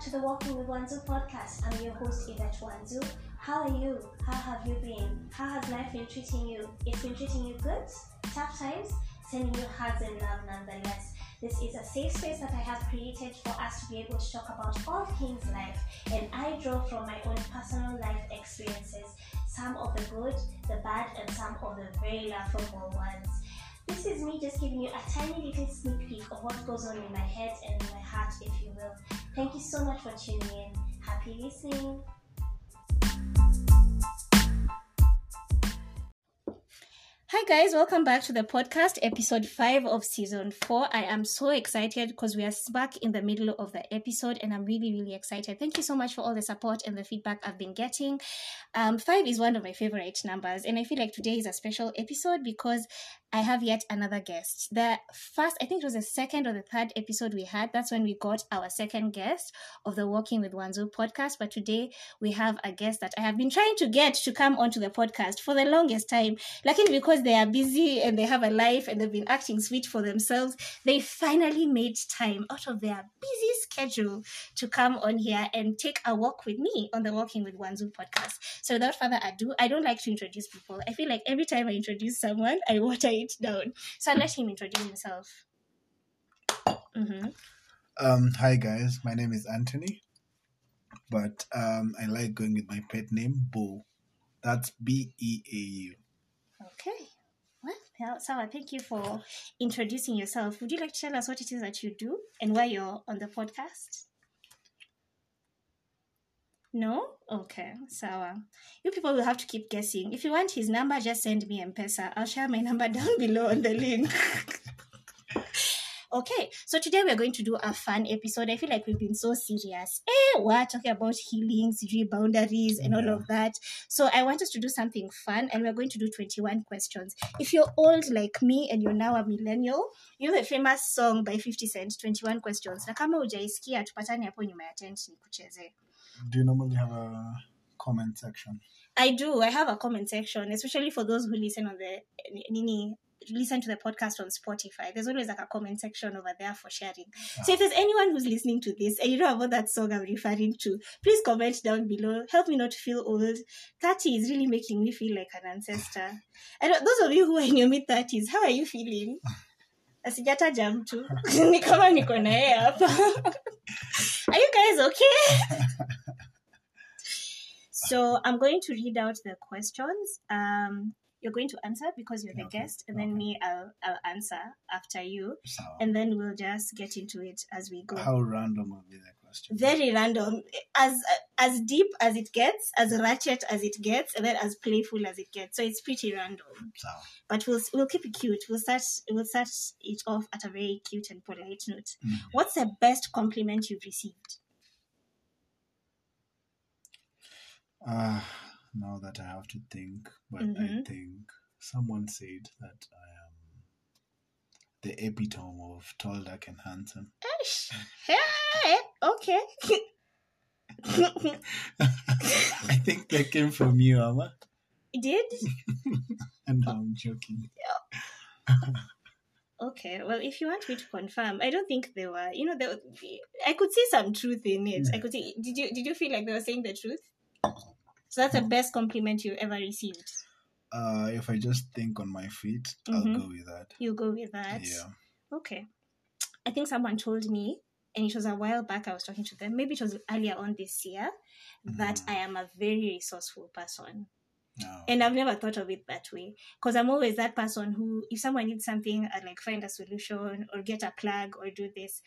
to the Walking with Wanzu podcast. I'm your host, Yvette Wanzu. How are you? How have you been? How has life been treating you? It's been treating you good? Tough times? Sending you hugs and love nonetheless. This is a safe space that I have created for us to be able to talk about all things life, and I draw from my own personal life experiences, some of the good, the bad, and some of the very laughable ones. This is me just giving you a tiny little sneak peek of what goes on in my head and in my heart, if you will. Thank you so much for tuning in. Happy listening. Hi guys, welcome back to the podcast, episode 5 of season 4. I am so excited because we are back in the middle of the episode and I'm really, really excited. Thank you so much for all the support and the feedback I've been getting. Um, 5 is one of my favorite numbers and I feel like today is a special episode because I have yet another guest. The first, I think it was the second or the third episode we had. That's when we got our second guest of the Walking with Wanzu podcast. But today we have a guest that I have been trying to get to come onto the podcast for the longest time. Luckily, because they are busy and they have a life and they've been acting sweet for themselves, they finally made time out of their busy schedule to come on here and take a walk with me on the Walking with Wanzu podcast. So without further ado, I don't like to introduce people. I feel like every time I introduce someone, I water it down. So I'll let him introduce himself. Mm-hmm. Um, hi guys, my name is Anthony, but um, I like going with my pet name Bo. That's B E A U. Okay. Well, Sawa, thank you for introducing yourself. Would you like to tell us what it is that you do and why you're on the podcast? No? Okay, Sawa. You people will have to keep guessing. If you want his number, just send me M-Pesa. I'll share my number down below on the link. Okay, so today we're going to do a fun episode. I feel like we've been so serious. Eh, we're talking about healings, boundaries, and all of that. So I want us to do something fun, and we're going to do 21 questions. If you're old like me and you're now a millennial, you know the famous song by 50 Cent, 21 questions. Na kama hujaisikia, tupatane hapo nyuma ya tent nikuchezee. Do you normally have a comment section? I do. I have a comment section, especially for those who listen on the nini listen to the podcast on Spotify. There's always like a comment section over there for sharing. Ah. So if there's anyone who's listening to this and you know about that song I'm referring to, please comment down below. Help me not feel old. 30 is really making me feel like an ancestor. And those of you who are in your mid 30s, how are you feeling? asijataja mtu ni kama niko na yeye hapa are you guys okay so i'm going to read out the questions um you're going to answer because you're the Okay, guest and then okay. me I'll, I'll answer after you So, and then we'll just get into it as we go how random will be the question? very random as as deep as it gets as ratchet as it gets and then as playful as it gets so it's pretty random So, but we'll we'll keep it cute. We'll start we'll start it off at a very cute and polite note. mm. What's the best compliment you've received? Uh, now that I have to think, but I Mhm. think someone said that I am the epitome of tall, dark, and handsome. Ish. Hey, okay. I think that came from you, Amma. It did? And I'm joking. Okay. Well, if you want me to confirm, I don't think they were. You know, they, were- I could see some truth in it. I could see. Did you did you feel like they were saying the truth? So that's the best compliment you ever received. Uh, if I just think on my feet, Mhm. I'll go with that. You go with that. Yeah. Okay. I think someone told me, and it was a while back I was talking to them, maybe it was earlier on this year, that Mhm. I am a very resourceful person. No. And I've never thought of it that way. Because I'm always that person who, if someone needs something, I'd like find a solution or get a plug or do this.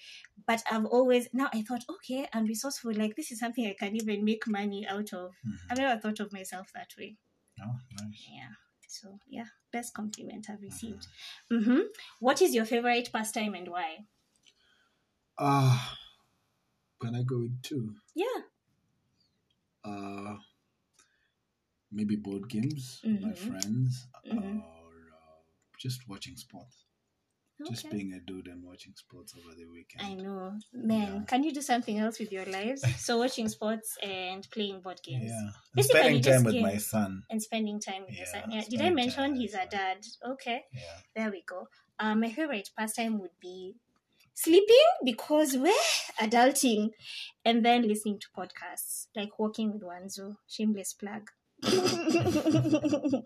But I've always, now I thought, okay, I'm resourceful. Like, this is something I can even make money out of. Mhm. I've never thought of myself that way. Oh, nice. Yeah. So, yeah, best compliment I've received. Mm-hmm. What is your favorite pastime and why? Ah, can I go with two? Yeah. Uh, maybe board games with my Mhm. friends, Mhm. or uh, just watching sports. Just being a dude and watching sports over the weekend. I know. Man, Yeah. can you do something else with your lives? So watching sports and playing board games. Yeah, and Basically, spending time with my son. And spending time with your son. Yeah. Did I mention he's a dad? Okay. Yeah. There we go. Um, my favorite pastime would be sleeping because we're adulting, and then listening to podcasts like Walking with Wanzu. Shameless plug.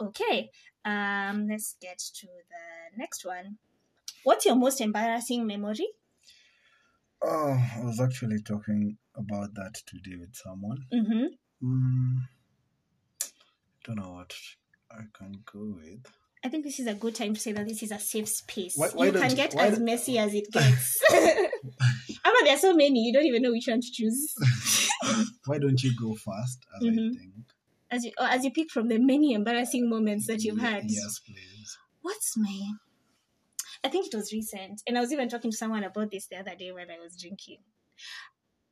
okay, um, let's get to the next one. What's your most embarrassing memory? Oh, I was actually talking about that today with someone. Mm-hmm. Mm, don't know what I can go with. I think this is a good time to say that this is a safe space. Why- why you can get as messy as it gets. Ama, there are so many, you don't even know which one to choose. Why don't you go first? As Mhm. I think. As you, as you pick from the many embarrassing moments that you've had. Yes, please. What's my? I think it was recent, and I was even talking to someone about this the other day when I was drinking.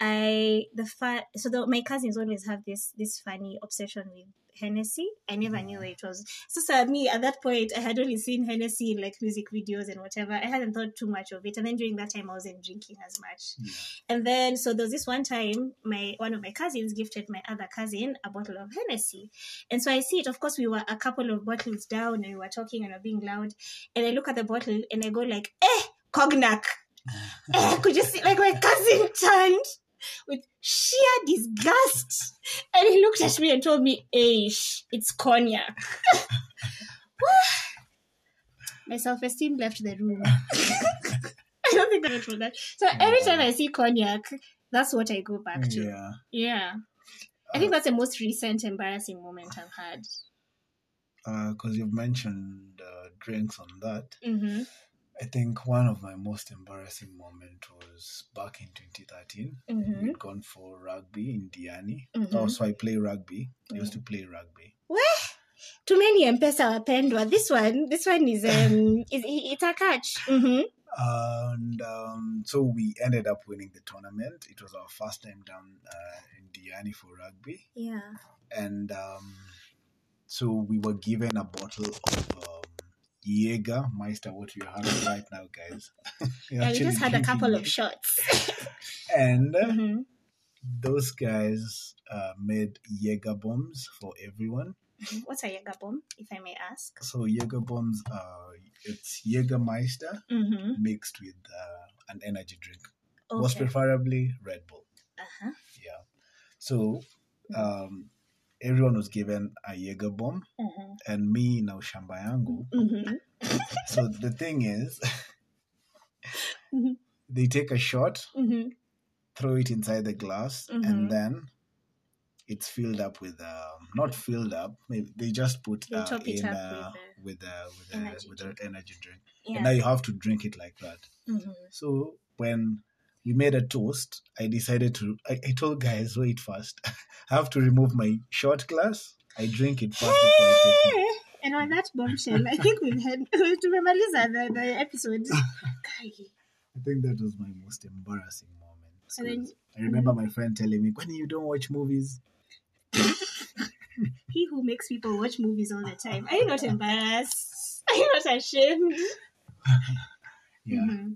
I the fa- so the, my cousins always have this this funny obsession with Hennessy. I never knew it was. So, so me at that point, I had only seen Hennessy in like music videos and whatever. I hadn't thought too much of it, and then during that time, I wasn't drinking as much. Yeah. And then so there was this one time my one of my cousins gifted my other cousin a bottle of Hennessy. And so I see it, of course we were a couple of bottles down and we were talking and we were being loud. And I look at the bottle and I go like, eh, cognac. eh, could you see like my cousin turned with sheer disgust. And he looked at me and told me, Aish, it's cognac. my self-esteem left the room. I don't think I for that. So every time I see cognac, that's what I go back to. Yeah. Yeah. I think that's the most recent embarrassing moment I've had. Because you've mentioned uh, drinks on that. Mm-hmm. I think one of my most embarrassing moments was back in 2013. Mm-hmm. We'd gone for rugby in Diani. Mhm. Oh, so I play rugby. I used to play rugby. Where? Too many M-Pesa wapendwa. This one, this one is um, is it's a catch. Mm-hmm. And um, so we ended up winning the tournament. It was our first time down uh, in Diani for rugby. Yeah. And um, so we were given a bottle of um, Jaeger Meister, what we're having right now, guys. Yeah, we just had a couple of shots. And uh, mm-hmm. those guys uh, made Jaeger bombs for everyone. What's a Jaeger bomb, if I may ask? So Jaeger bombs, uh, it's Jägermeister Mm-hmm. mixed with uh, an energy drink, Okay. most preferably Red Bull. uh-huh. Yeah. So um, everyone was given a Jaeger bomb, Mm-hmm. and me now shamba yangu. Mm-hmm. So the thing is, Mhm. they take a shot, Mm-hmm. throw it inside the glass, and then it's filled up with um, not filled up. Maybe they just put uh, in up uh, with a with a energy with an energy drink, Yeah. and now you have to drink it like that. mm-hmm. So when we made a toast, I decided to. I, I told guys, wait first. I have to remove my short glass. I drink it first before I take it. And on that bombshell, I think we've had to remaliza the, the episode. I think that was my most embarrassing moment. And then- I remember my friend telling me, "When you don't watch movies." He who makes people watch movies all the time. Are you not embarrassed? Are you not ashamed? Yeah, Mhm.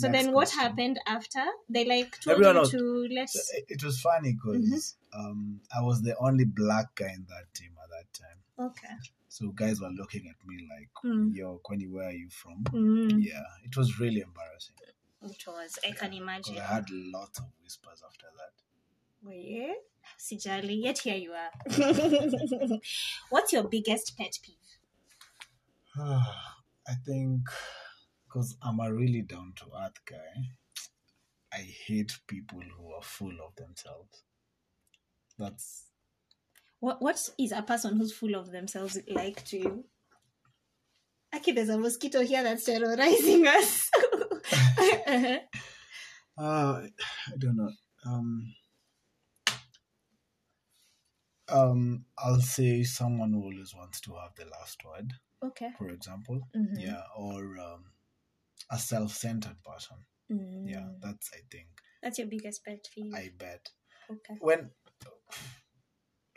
So Next then what question. happened after? They like told Everyone you was- to let So it, it was funny because um, I was the only black guy in that team at that time. Okay. So guys were looking at me like, Mm. "Yo, Kwani, where are you from?" Mm, Yeah, it was really embarrassing. It was. I can imagine. I had lots of whispers after that. Were you? Sijali, yet here you are. What's your biggest pet peeve? I think because I'm a really down to earth guy, I hate people who are full of themselves. That's What What is a person who's full of themselves like to you? Aki, there's a mosquito here that's terrorizing us. Uh-huh. uh, I don't know. Um, um, I'll say someone who always wants to have the last word, okay. for example. Mhm. Yeah, or um, a self-centered person. Mm. Yeah, that's I think. That's your biggest pet peeve. I bet. okay. when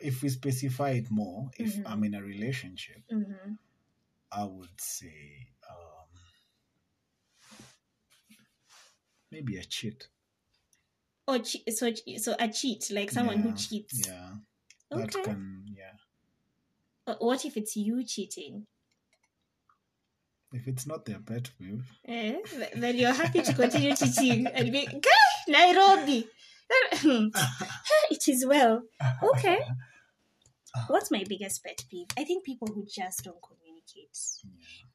if we specify it more if Mhm. i'm in a relationship Mm-hmm. i would say um, maybe a cheat Oh, che- so so a cheat, like someone who cheats. yeah that Okay. can yeah But what if it's you cheating? If it's not their pet peeve, Eh, then you're happy to continue teaching and be "Guy, Nairobi. it is well. Okay. What's my biggest pet peeve? I think people who just don't communicate.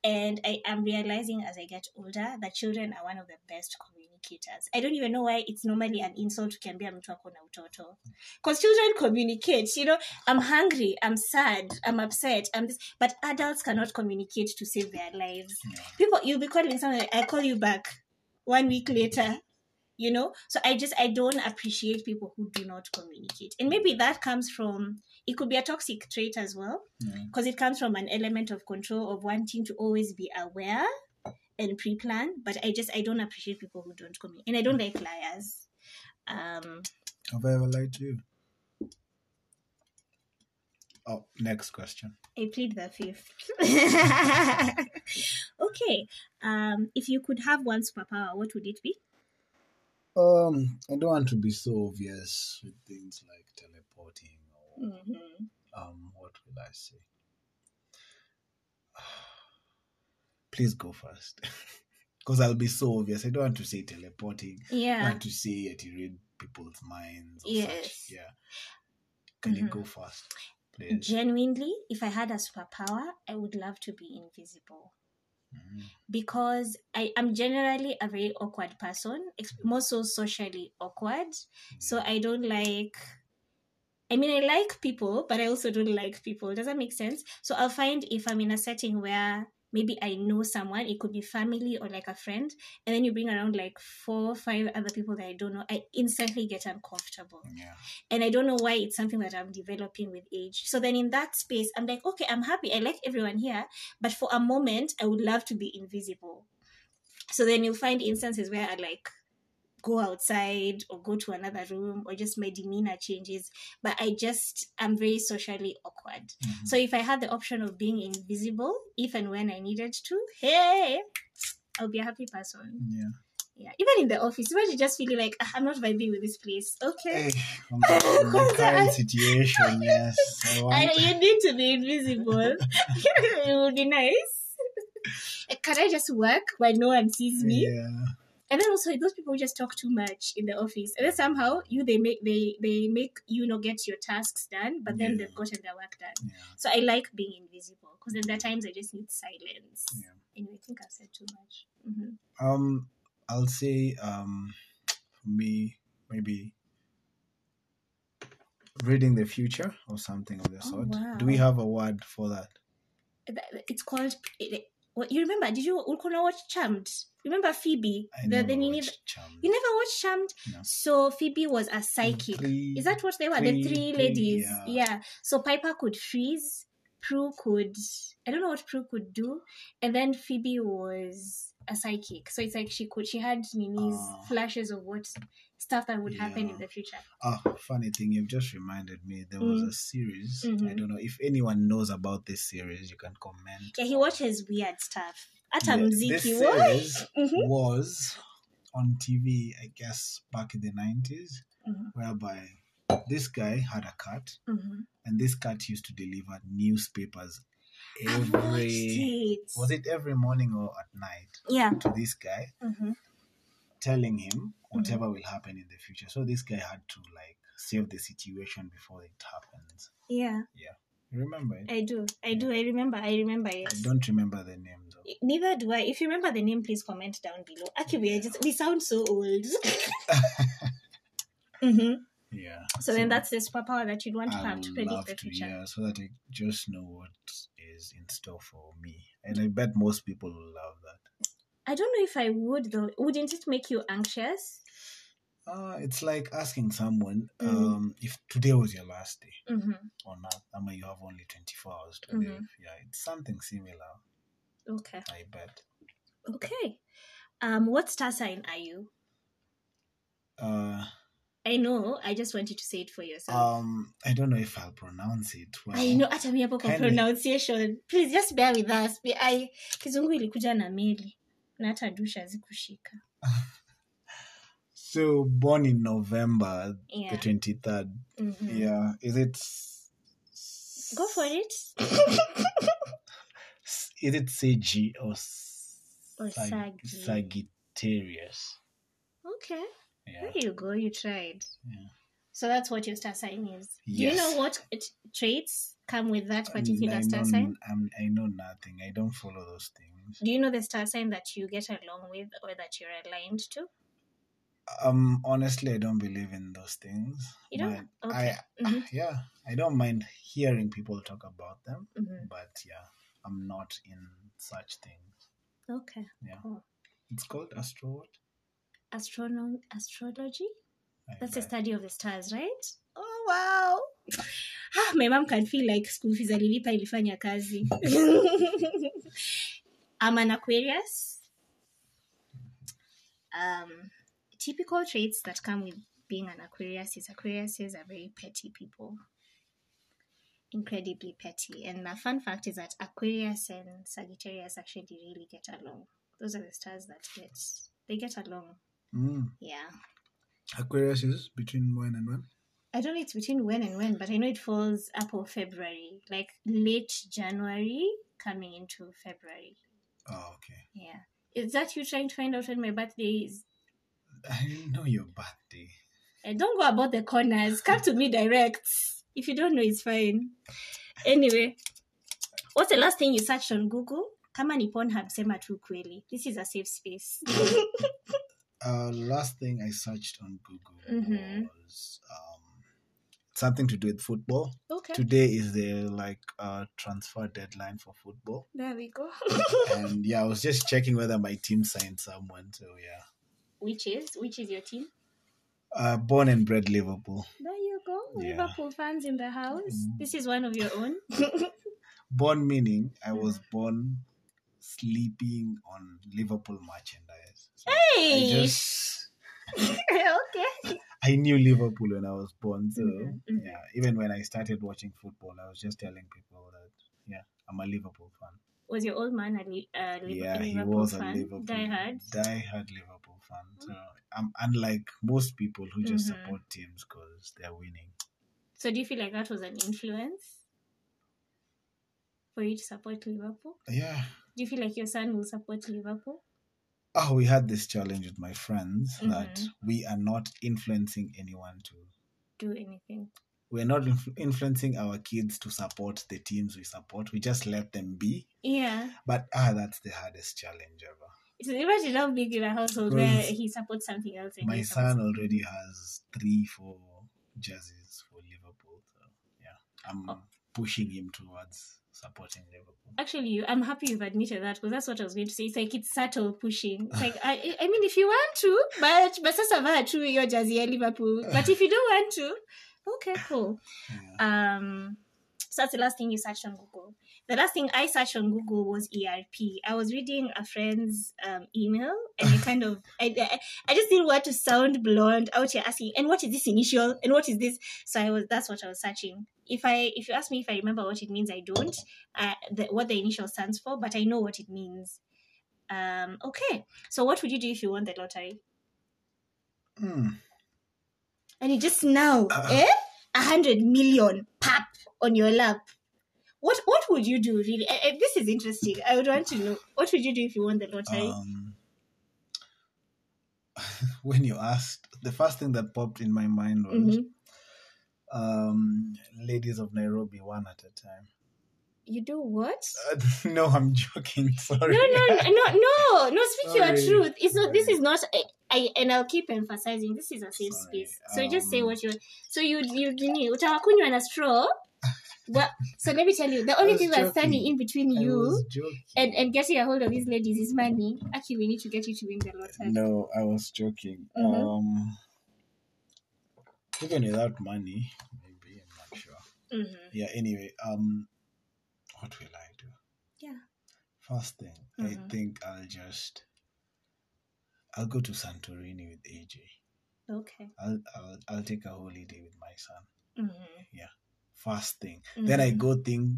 And I am realizing as I get older that children are one of the best communicators. I don't even know why it's normally an insult ukiambia mtu ako na utoto. Because children communicate, you know, I'm hungry, I'm sad, I'm upset, I'm this, but adults cannot communicate to save their lives. Yeah. People, you'll be calling someone, I call you back one week later, you know? So I just, I don't appreciate people who do not communicate. And maybe that comes from, it could be a toxic trait as well Yeah. because it comes from an element of control of wanting to always be aware and pre-plan but i just i don't appreciate people who don't communicate and i don't like liars um Have I ever lied to you? Oh, next question. i plead the fifth okay um if you could have one superpower what would it be Um, I don't want to be so obvious with things like teleporting or hmm um, what will I say? Please go first, because I'll be so obvious. I don't want to say teleporting. Yeah. I want to say it to read people's minds. Or Yes. Such. Yeah. Can you Mhm. go first, please? genuinely if i had a superpower i would love to be invisible Mhm. because I am generally a very awkward person, ex- more so socially awkward. So I don't like. I mean, I like people, but I also don't like people. Does that make sense? So I'll find if I'm in a setting where maybe I know someone, it could be family or like a friend, and then you bring around like four or five other people that I don't know, I instantly get uncomfortable Yeah. and I don't know why it's something that I'm developing with age. So then in that space, I'm like, okay, I'm happy. I like everyone here, but for a moment, I would love to be invisible. So then you'll find instances where I like go outside or go to another room or just my demeanor changes. But I just i'm very socially awkward. Mhm. So if I had the option of being invisible, if and when I needed to, hey, I'll be a happy person. Yeah. Yeah, even in the office, imagine just feeling like "Ah, I'm not vibing with this place. Okay. Hey, on the, the current situation, yes. I, you need to be invisible. it would be nice. Can I just work while no one sees me? Yeah. And then also those people who just talk too much in the office, and then somehow you they make they they make you not get your tasks done, but then Yeah. they've gotten their work done. Yeah. So I like being invisible because then there are times I just need silence. Yeah. Anyway, I think I've said too much. hmm Um, I'll say um, for me maybe reading the future or something of the Oh, sort. wow. Do we have a word for that? It's called. You remember? Did you watch Charmed? Remember Phoebe? I the, never the Nini- Charmed. You never watched Charmed? No. So Phoebe was a psychic. Three- Is that what they were? three- the three three, ladies. yeah. Yeah. So Piper could freeze. Prue could. I don't know what Prue could do. And then Phoebe was a psychic. So it's like she could. She had Nini's Ah. flashes of what stuff that would happen Yeah. in the future. Ah, funny thing, you've just reminded me. There was Mm. a series. Mhm. I don't know if anyone knows about this series. You can comment. Yeah, he watches weird stuff. Hata Yeah, mziki. series Mhm. was on TV, I guess, back in the 90s, Mhm. whereby this guy had a cat, Mhm. and this cat used to deliver newspapers every. Was it every morning or at night Yeah. to this guy, Mhm. telling him whatever will happen in the future? So this guy had to like save the situation before it happens. Yeah. Yeah. You remember it? I do. I do. I remember. I remember. It. I don't remember the name though. Neither do I. If you remember the name, please comment down below. Actually, I just we sound so old. mm-hmm. Yeah. So then that's the superpower that you'd want to I have to predict the to, future. yeah, so that I just know what is in store for me. And I bet most people will love that. I don't know if I would though. Wouldn't it make you anxious? Uh, it's like asking someone Mm. um, if today was your last day hmm or not. I mean, you have only 24 hours to Mhm. live. Yeah, it's something similar, Okay. I bet. Okay. Um, what star sign are you? Uh, I know. I just want you to say it for yourself. um, I don't know if I'll pronounce it well. I know hata mi hapo kwa Kindly. pronunciation. Please just bear with us. I kizungu ilikuja na meli na hata dusha zikushika. So, born in November Yeah. the 23rd. Mhm. Yeah, is it. Go for it. Is it Seiji or Or Sag- Sagi. Sagittarius. Okay. Yeah. There you go. You tried. Yeah. So that's what your star sign is. yes. Do you know what it, traits come with that particular I star sign? I'm, I know nothing. I don't follow those things. Do you know the star sign that you get along with or that you're aligned to? Um, honestly, I don't believe in those things. You don't? But Okay. I, Mhm. yeah, I don't mind hearing people talk about them, Mhm. but yeah, I'm not in such things. Okay. Yeah. Cool. It's called astro. What? Astrono- astrology? I- That's the I- study of the stars, right? Oh, wow. Ah, my mom can feel like school fees alilipa ilifanya kazi. I'm an Aquarius. Um, typical traits that come with being an Aquarius is Aquariuses are very petty people. Incredibly petty. And the fun fact is that Aquarius and Sagittarius actually really get along. Those are the stars that get they get along. Mm. Yeah. Aquarius is between when and when? I don't know it's between when and when, but I know it falls up or February, like late January coming into February. Oh, okay. Yeah. Is that you trying to find out when my birthday is? I didn't know your birthday. And don't go about the corners. Come to me direct. If you don't know, it's fine. Anyway, what's the last thing you searched on Google? Kama ni Pornhub, sema tu kweli. This is a safe space. Uh, last thing I searched on Google Mhm. was um, something to do with football. okay. Today is the like uh, transfer deadline for football, There we go. and yeah, I was just checking whether my team signed someone. So yeah, which is? Which is your team? uh, born and bred Liverpool. There you go. Yeah. Liverpool fans in the house. Mm. This is one of your own. Born meaning I was Mm. born sleeping on Liverpool merchandise. So Hey! Just okay. I knew Liverpool when I was born. So Mhm, mhm. yeah, even when I started watching football, I was just telling people that yeah, I'm a Liverpool fan. Was your old man a, li- a Liv- yeah, he Liverpool was a fan? Liverpool Die hard. diehard Liverpool fan. So I'm unlike most people who just Mhm. support teams because they're winning. So do you feel like that was an influence for you to support Liverpool? Yeah. Do you feel like your son will support Liverpool? Oh, we had this challenge with my friends that Mhm. we are not influencing anyone to. Do anything? We're not influ- influencing our kids to support the teams we support. We just let them be. Yeah. But ah, that's the hardest challenge ever. It's imagine how big in a household where he supports something else. My son already has three, four jerseys for Liverpool. So yeah, I'm Oh. pushing him towards supporting Liverpool. Actually, I'm happy you've admitted that because that's what I was going to say. It's like it's subtle pushing. It's like I, I mean, if you want to, but but sasa vaa tu your jersey ya Liverpool. But if you don't want to, okay, cool. Yeah. Um, so that's the last thing you searched on Google. The last thing I searched on Google was ERP. I was reading a friend's um, email, and I kind of, I, I, just didn't want to sound blonde out here asking, and what is this initial, and what is this? So I was, that's what I was searching. If I, if you ask me if I remember what it means, I don't. Uh, the, what the initial stands for, but I know what it means. Um, okay. So what would you do if you won the lottery? Hmm. and you just now Uh-uh. eh a hundred million pap on your lap what what would you do really Eh, eh, this is interesting i would want to know what would you do if you won the lottery Um, when you asked, the first thing that popped in my mind was Mhm. um, ladies of Nairobi one at a time. you do what Uh, no, I'm joking. Sorry. no no no no no speak your truth it's not this is not I, I and i'll keep emphasizing this is a safe Sorry. space so just say Um, what you want. so you you nini utawakunywa na straw well, so let me tell you the only thing that's standing in between you and and getting a hold of these ladies is money actually we need to get you to win the lottery No, I was joking. Mhm. Um, even without money, maybe I'm not sure. mm-hmm. Yeah. Anyway, um, what will I do? Yeah. First thing, I Mhm. think I'll just I'll go to Santorini with AJ. okay I'll I'll, I'll take a holiday with my son. mm-hmm. First thing. Then I go think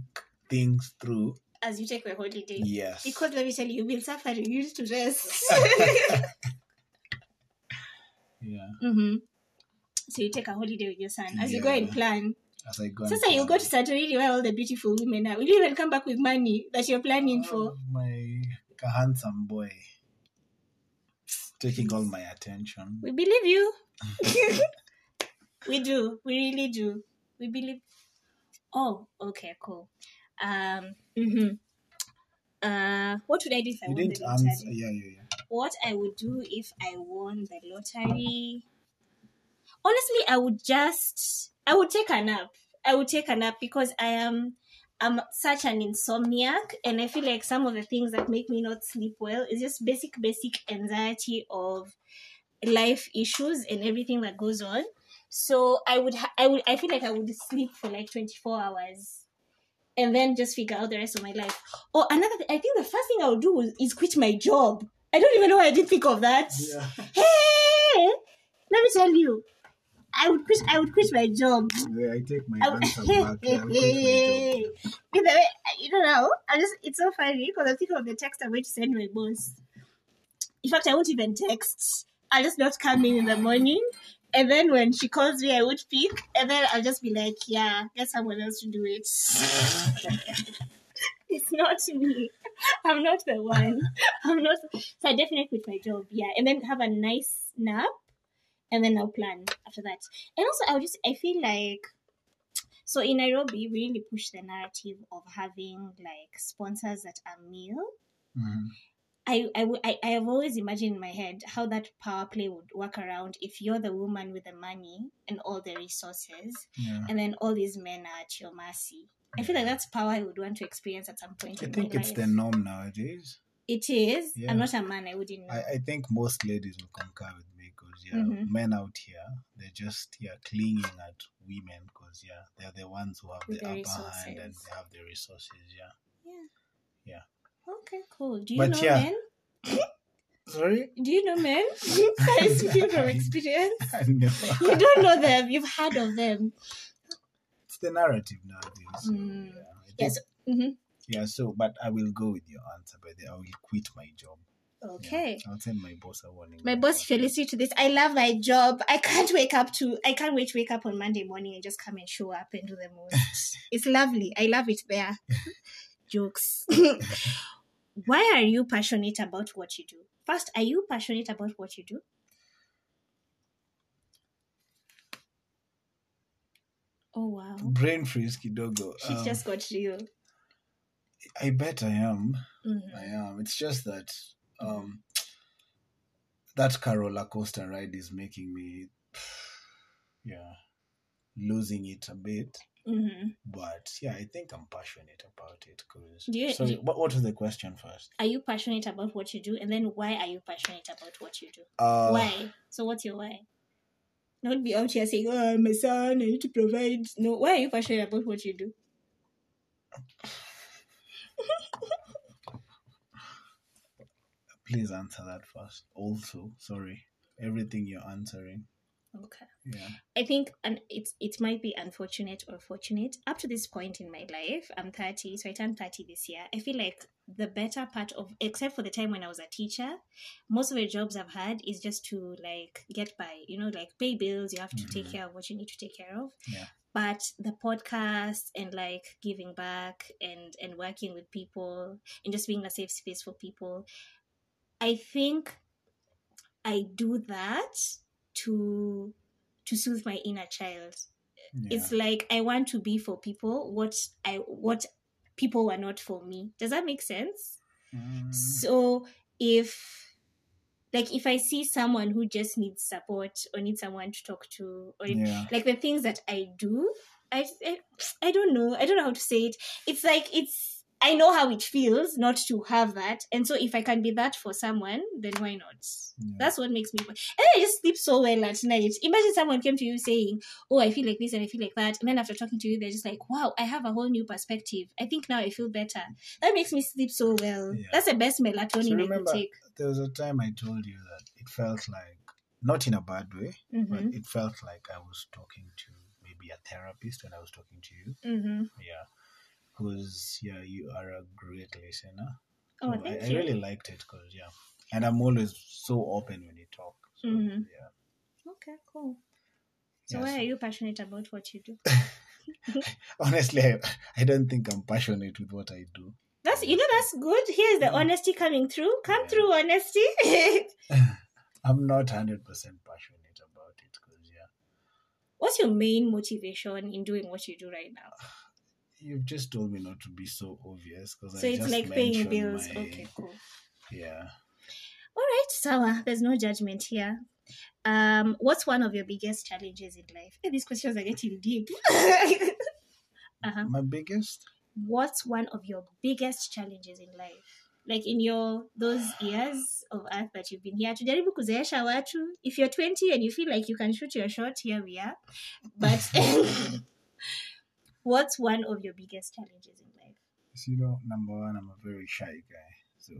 things through. as you take a holiday. Yes. Because let me tell you, you've been suffering, you need to rest. yeah. mm-hmm. So you take a holiday with your son as you go and plan. As I go. and Sasa you go to Santorini where all the beautiful women are. Will you even come back with money that you're planning for? Oh, my handsome boy. Taking all my attention. We believe you. we do. We really do. We believe. Oh, okay, cool. Um. mm-hmm. Uh, what would I do if I You won didn't the answer. Yeah, yeah, yeah. What I would do if I won the lottery? Honestly, I would just. I would take a nap. I would take a nap because I am. I'm such an insomniac, and I feel like some of the things that make me not sleep well is just basic, basic anxiety of life issues and everything that goes on. So I would, ha- I would, I feel like I would sleep for like twenty four hours, and then just figure out the rest of my life. Or another, thing, I think the first thing I would do is, is quit my job. I don't even know why I didn't think of that. Yeah. Hey, let me tell you, I would quit. I would quit my job. Yeah, I take my I answer back. Yeah, my job. Way, you don't know. I just it's so funny because I'm thinking of the text I'm going to send my boss. In fact, I won't even text. I'll just not come in in the morning, and then when she calls me, I would pick, and then I'll just be like, "Yeah, get someone else to do it." it's not me. I'm not the one. I'm not. So I definitely quit my job. Yeah, and then have a nice nap, and then I'll plan after that. And also, I would just I feel like so in Nairobi, we really push the narrative of having like sponsors that are male. Mhm. I, I, I, have always imagined in my head how that power play would work around if you're the woman with the money and all the resources, Yeah. and then all these men are at your mercy. I feel like that's power I would want to experience at some point I in think it's life. the norm nowadays. It is. Yeah. I'm not a man. I wouldn't know. I, I think most ladies will concur with me because yeah, Mhm. men out here they're just yeah clinging at women because yeah they're the ones who have With the upper hand and they have the resources. Yeah. Yeah. Yeah. Okay, cool. Do you But know yeah. men? Sorry. Do you know men? I speaking from experience. You don't know them. You've heard of them. It's the narrative nowadays. So, Mm. yeah. Yes. Mhm. Yeah. So, but I will go with your answer. But I will quit my job. Yeah. Okay. I'll send my boss a warning. My boss, if you listen to this, I love my job. I can't wake up to. I can't wait to wake up on Monday morning and just come and show up and do the most. it's lovely. I love it there. Jokes. Why are you passionate about what you do? First, are you passionate about what you do? Oh wow. Brain freeze, kidogo. She Um, just got real. I bet I am. Mhm. I am. It's just that um that car roller coaster ride is making me yeah losing it a bit. Mhm. But yeah, I think I'm passionate about it because Do you- sorry, do- what, what was the question first? Are you passionate about what you do? And then why are you passionate about what you do? Uh why? So what's your why? Don't be out here saying, "Oh, I'm son. I need to provide." No, why are you passionate about what you do? please answer that first. Also, sorry. Everything you're answering. Okay. Yeah. I think and it's it might be unfortunate or fortunate. Up to this point in my life, I'm 30, so I turned 30 this year. I feel like the better part of except for the time when I was a teacher, most of the jobs I've had is just to like get by, you know, like pay bills, you have to take Mhm. care of what you need to take care of. Yeah. But the podcast and like giving back and and working with people and just being a safe space for people, I think I do that to to soothe my inner child. Yeah. it's like i want to be for people what i what people were not for me. Does that make sense? Mm, so if like if i see someone who just needs support or needs someone to talk to or yeah. like the things that i do I, I i don't know i don't know how to say it it's like it's i know how it feels not to have that and so if i can be that for someone then why not yeah. that's what makes me. And I just sleep so well at night. Imagine someone came to you saying, "Oh, I feel like this and I feel like that," and then after talking to you, they're just like, "Wow, I have a whole new perspective. I think now I feel better." That makes me sleep so well. Yeah. That's the best melatonin So I can take. there was a time I told you that it felt like not in a bad way, hmm but it felt like I was talking to maybe a therapist when I was talking to you. hmm Yeah. Because yeah, you are a great listener. Oh, So thank I, you. I really liked it because yeah. And I'm always so open when you talk. So, Mhm. yeah. Okay, cool. So Yeah, why are you passionate about what you do? Honestly, I, I don't think I'm passionate with what I do. That's you know that's good. Here's the Yeah. honesty coming through. Come Yeah. through, honesty. I'm not hundred percent passionate about it because yeah, What's your main motivation in doing what you do right now? You've just told me not to be so obvious because So I it's like paying bills. my- Okay, cool. Yeah. All right, Sawa. There's no judgment here. Um, what's one of your biggest challenges in life? Hey, these questions are getting deep. uh-huh. My biggest. What's one of your biggest challenges in life? Like in your those years of earth that you've been here, tujaribu kuzeesha watu. If you're 20 and you feel like you can shoot your shot, here we are. But what's one of your biggest challenges in life? So, you know, number one, I'm a very shy guy. So,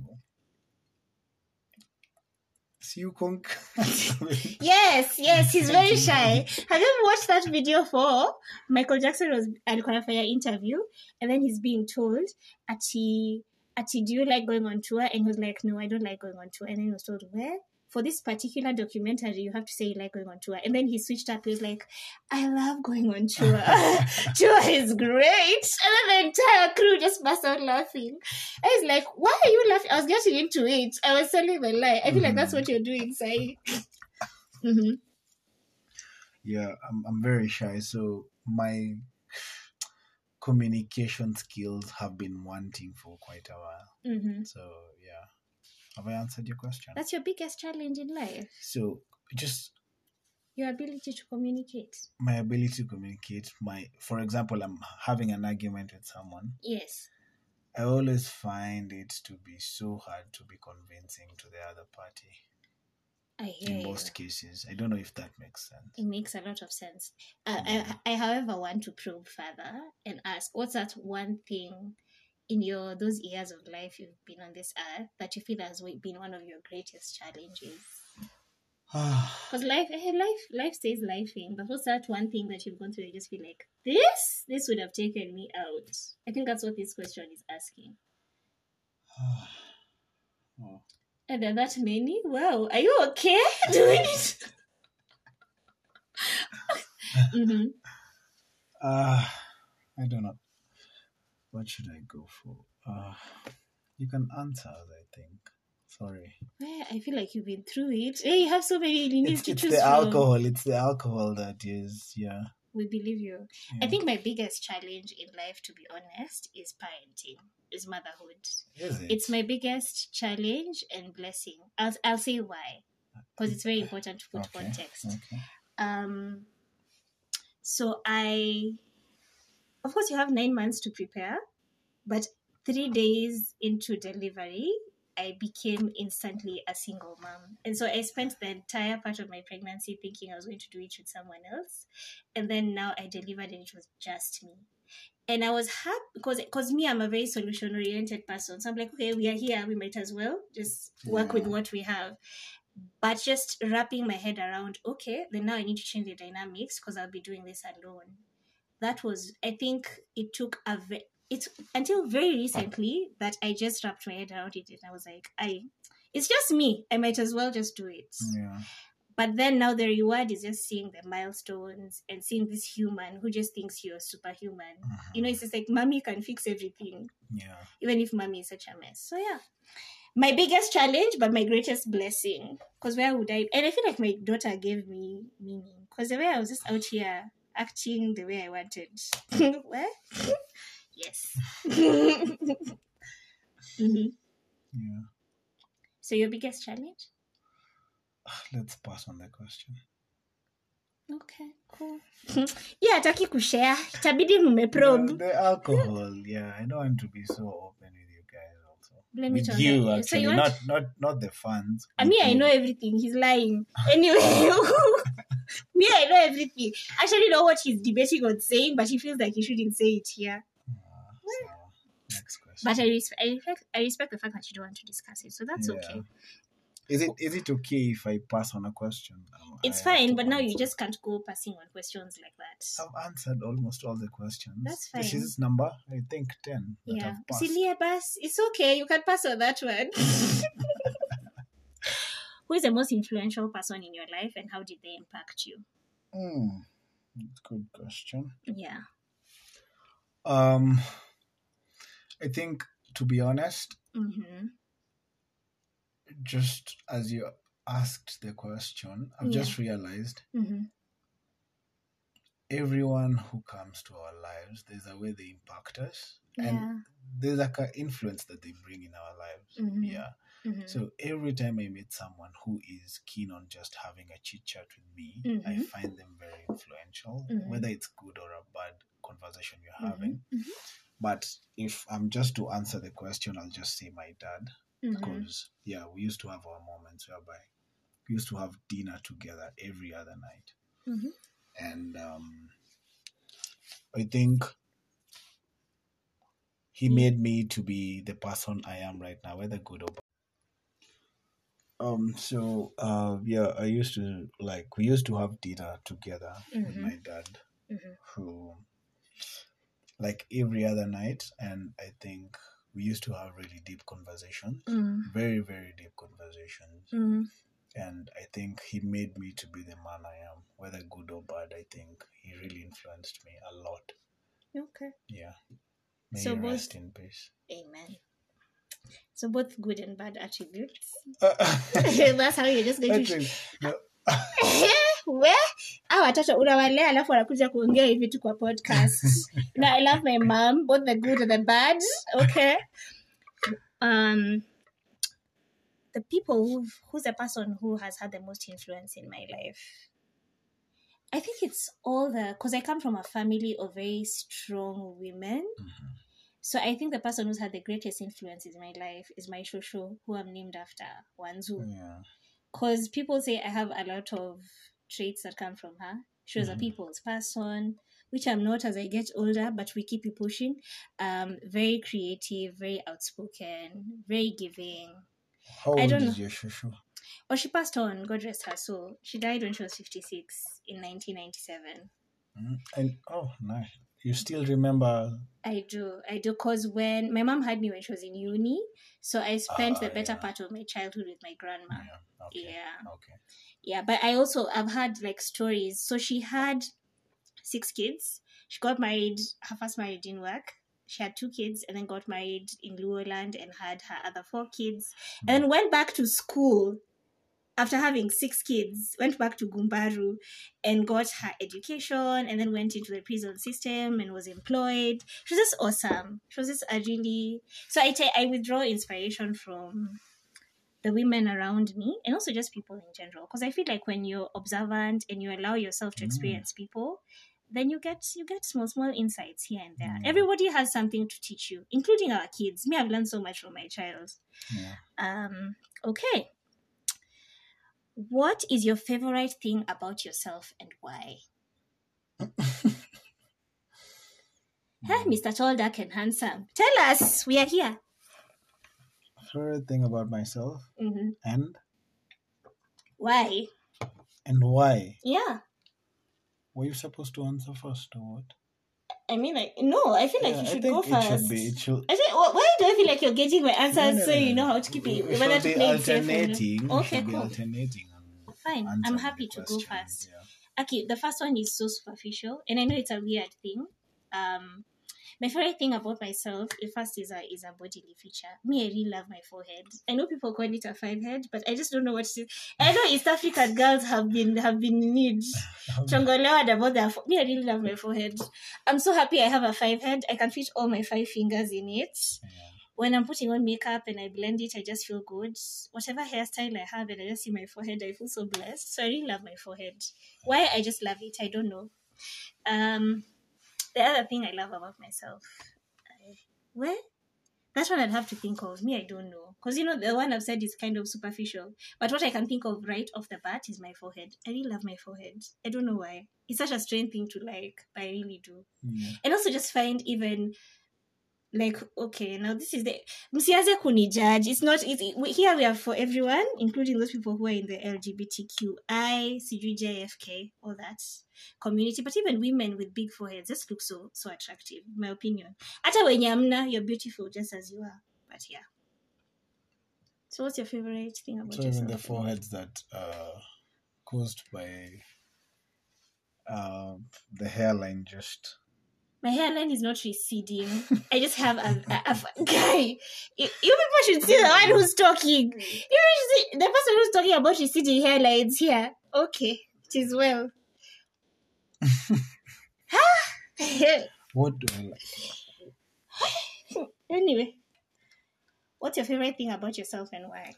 see you, conk. Yes, yes, he's very shy. Have you watched that video for Michael Jackson was alikuwa anafanya interview and then he's being told ati ati do you like going on tour and he was like no I don't like going on tour and then he was told where for this particular documentary you have to say you like going on tour. And then he switched up he was like I love going on tour. Tour is great. And then the entire crew just burst out laughing. I was like why are you laughing? I was getting into it. I was telling the lie. I feel like that's what you're doing Sai. Hmm yeah, I'm, I'm very shy. So, my communication skills have been wanting for quite a while. hmm So, yeah. Have I answered your question? That's your biggest challenge in life. so, just Your ability to communicate. my ability to communicate. My, for example, I'm having an argument with someone. Yes. I always find it to be so hard to be convincing to the other party I hear in you. most cases. I don't know if that makes sense. It makes a lot of sense. Uh, I, I, however, want to probe further and ask, what's that one thing in your those years of life you've been on this earth that you feel has been one of your greatest challenges? Because life, eh, life, life stays lifing. But what's that one thing that you've gone through? You just feel like this, this would have taken me out. I think that's what this question is asking. oh. And there are that many? Wow, are you okay doing it? hmm Uh, I don't know. What should I go for? Uh, you can answer, I think. Sorry. I feel like you've been through it. Hey, you have so many to it's choose the from. alcohol. It's the alcohol that is, yeah. We believe you. I think my biggest challenge in life, to be honest, is parenting, is motherhood. Is it? It's my biggest challenge and blessing. I'll, I'll say why. Because it's very important to put Okay, context. Okay. Um, so I, of course, you have nine months to prepare, but three days into delivery, I became instantly a single mom. And so I spent the entire part of my pregnancy thinking I was going to do it with someone else. And then now I delivered and it was just me. And I was happy because because me, I'm a very solution oriented person. So I'm like, okay, we are here, we might as well just work with what we have. But just wrapping my head around, okay, then now I need to change the dynamics because I'll be doing this alone. That was, I think, it took a ve- it's until very recently that I just wrapped my head around it and I was like, I, it's just me. I might as well just do it. Yeah. But then now the reward is just seeing the milestones and seeing this human who just thinks you're superhuman. Mm-hmm. You know, it's just like mommy can fix everything, Yeah. even if mommy is such a mess. So yeah. My biggest challenge, but my greatest blessing. Because where would I and I feel like my daughter gave me meaning. Because the way I was just out here acting the way I wanted. where? yes. hmm Yeah. So your biggest challenge? Let's pass on the question. Okay, cool. yeah, hataki kushare. Itabidi mmeprobe. The, the alcohol, yeah. I don't want to be so open with you guys Blame it with on you, them. actually, So you not not not the fans. I with mean, I know everything. He's lying. Anyway, me, I know everything. I actually, know what he's debating on saying, but he feels like he shouldn't say it here. Ah, so, next question. But I respect, I respect, I respect the fact that you don't want to discuss it, so that's Yeah. okay. Is it is it okay if I pass on a question? Um, It's I fine, but now you just can't go passing on questions like that. I've answered almost all the questions. That's fine. This is number, I think, 10. Yeah. Celia Bass, it's okay. You can pass on that one. Who is the most influential person in your life, and how did they impact you? Hmm, good question. Yeah. Um, I think, to be honest, Mm-hmm. Just as you asked the question, I've Yeah. just realized Mm-hmm. everyone who comes to our lives, there's a way they impact us, and there's like an influence that they bring in our lives. Mhm. Yeah. Mm-hmm. So every time I meet someone who is keen on just having a chit chat with me, I Mhm. find them very influential, Mhm. whether it's good or a bad conversation you're Mhm. having. But if I'm just to answer the question, I'll just say my dad. Mm-hmm. Because, yeah, we used to have our moments whereby we used to have dinner together every other night. Mhm. And um, I think he made me to be the person I am right now, whether good or bad. Um, so uh, yeah, I used to like we used to have dinner together with Mhm. my dad, Mhm. who like every other night, and I think we used to have really deep conversations, Mm. very very deep conversations, Mm. and I think he made me to be the man I am, whether good or bad. I think he really influenced me a lot. Okay. Yeah, may So both- rest in peace. Amen. So both good and bad attributes. Actually, That's how you're just going to we au watoto unawalea alafu wanakuja kuongea hivi tu kwa podcast. No, i love my mom both the good and the bad okay? Um the people who who's the person who has had the most influence in my life? I think it's all the because i come from a family of very strong women. Mhm. so i think the person who's had the greatest influence in my life is my shosho who i'm named after wanzu. Yeah, because people say I have a lot of traits that come from her. She was Mhm. a people's person, which I'm not as I get older, but we keep pushing. Um, very creative, very outspoken, very giving. how I old don't is know. your shosho? Oh, she passed on, God rest her soul. She died when she was 56 in 1997. Mm, And oh, nice. You still remember? I do, I do, because when my mom had me when she was in uni, so I spent Ah, the better yeah. part of my childhood with my grandma. Yeah. Okay. yeah. Okay. Yeah but i also i've had like stories. So she had six kids. She got married her first marriage didn't work. She had two kids and then got married in Luoland and had her other four kids. And then went back to school after having six kids went back to gumbaru and got her education and then went into the prison system and was employed. She was just awesome. She was just a really so i ta- i withdraw inspiration from the women around me and also just people in general. Because i feel like when you're observant and you allow yourself to Mm. experience people then you get you get small small insights here and there. Mm. everybody has something to teach you including our kids. Me i've learned so much from my child. Yeah. um okay. What is your favorite thing about yourself and why? Hey mr tall dark and handsome tell us we are here Favorite thing about myself hmm and why and why? yeah Were you supposed to answer first or what? I mean, like, no, I feel like Yeah, you I should go first. should be. It should. I think, wh- why do I feel like you're gauging my answers No, no, so no, you know how to keep it, We whether should to be play it safe or not? alternating. Okay, cool. alternating. Fine, I'm happy to go first. yeah. Okay, the first one is so superficial, and I know it's a weird thing. Um, my favorite thing about myself, the first is a is a bodily feature. Me, I really love my forehead. I know people call it a five head, but I just don't know what it is. I know East African girls have been have been in need. Chongolewa about their fo- me, I really love my forehead. I'm so happy I have a five head. I can fit all my five fingers in it. Yeah. When I'm putting on makeup and I blend it, I just feel good. Whatever hairstyle I have and I just see my forehead, I feel so blessed. So I really love my forehead. Why I just love it, I don't know. Um, the other thing I love about myself, I, where that one I'd have to think of. Me, I don't know, because you know the one I've said is kind of superficial. But what I can think of right off the bat is my forehead. I really love my forehead. I don't know why. It's such a strange thing to like, but I really do Yeah. and also just find even like okay now this is the msianze kunijudge. It's not it's, we, here we are for everyone including those people who are in the lgbtqi cjfk all that community. But even women with big foreheads just look so so attractive in my opinion. Hata wenye amna you're beautiful just as you are. But yeah. So what's your favorite thing about So even yourself the foreheads that uh, caused by uh, the hairline just My hairline is not receding. I just have a, a, a guy. You, you people should see the one who's talking. You should see the person who's talking about receding hairlines here. Okay, it is well. What do I like? anyway, what's your favorite thing about yourself and why?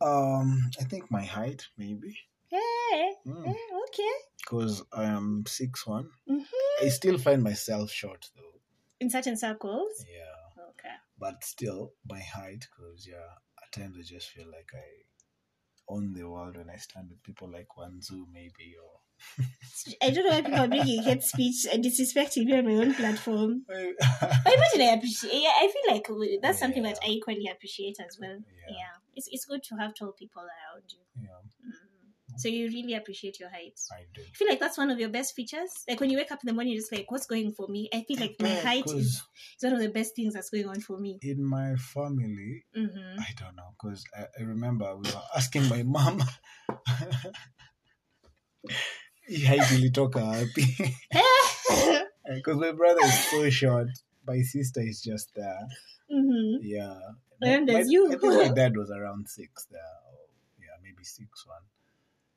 Um, I think my height maybe Hey, Mm. hey, okay. because I am six one. hmm I still find myself short though. In certain circles. Yeah, Okay. but still my height because yeah, at times I just feel like I own the world when I stand with people like Wanzu maybe or. I don't know why people are making hate speech and disrespecting me on my own platform. yeah. But imagine I appreciate. Yeah, I feel like that's something that I equally appreciate as well. Yeah, it's it's good to have tall people around you. yeah, Mm. So you really appreciate your height. I do. I feel like that's one of your best features. Like when you wake up in the morning, you're just like, "What's going for me?" I feel like my Yeah, height is, is one of the best things that's going on for me. in my family, hmm I don't know because I, I remember we were asking my mom. Height ilitoka wapi? Because my brother is so short. My sister is just there. hmm Yeah. And My- there's you. I think my dad was around six there. Yeah, maybe six one.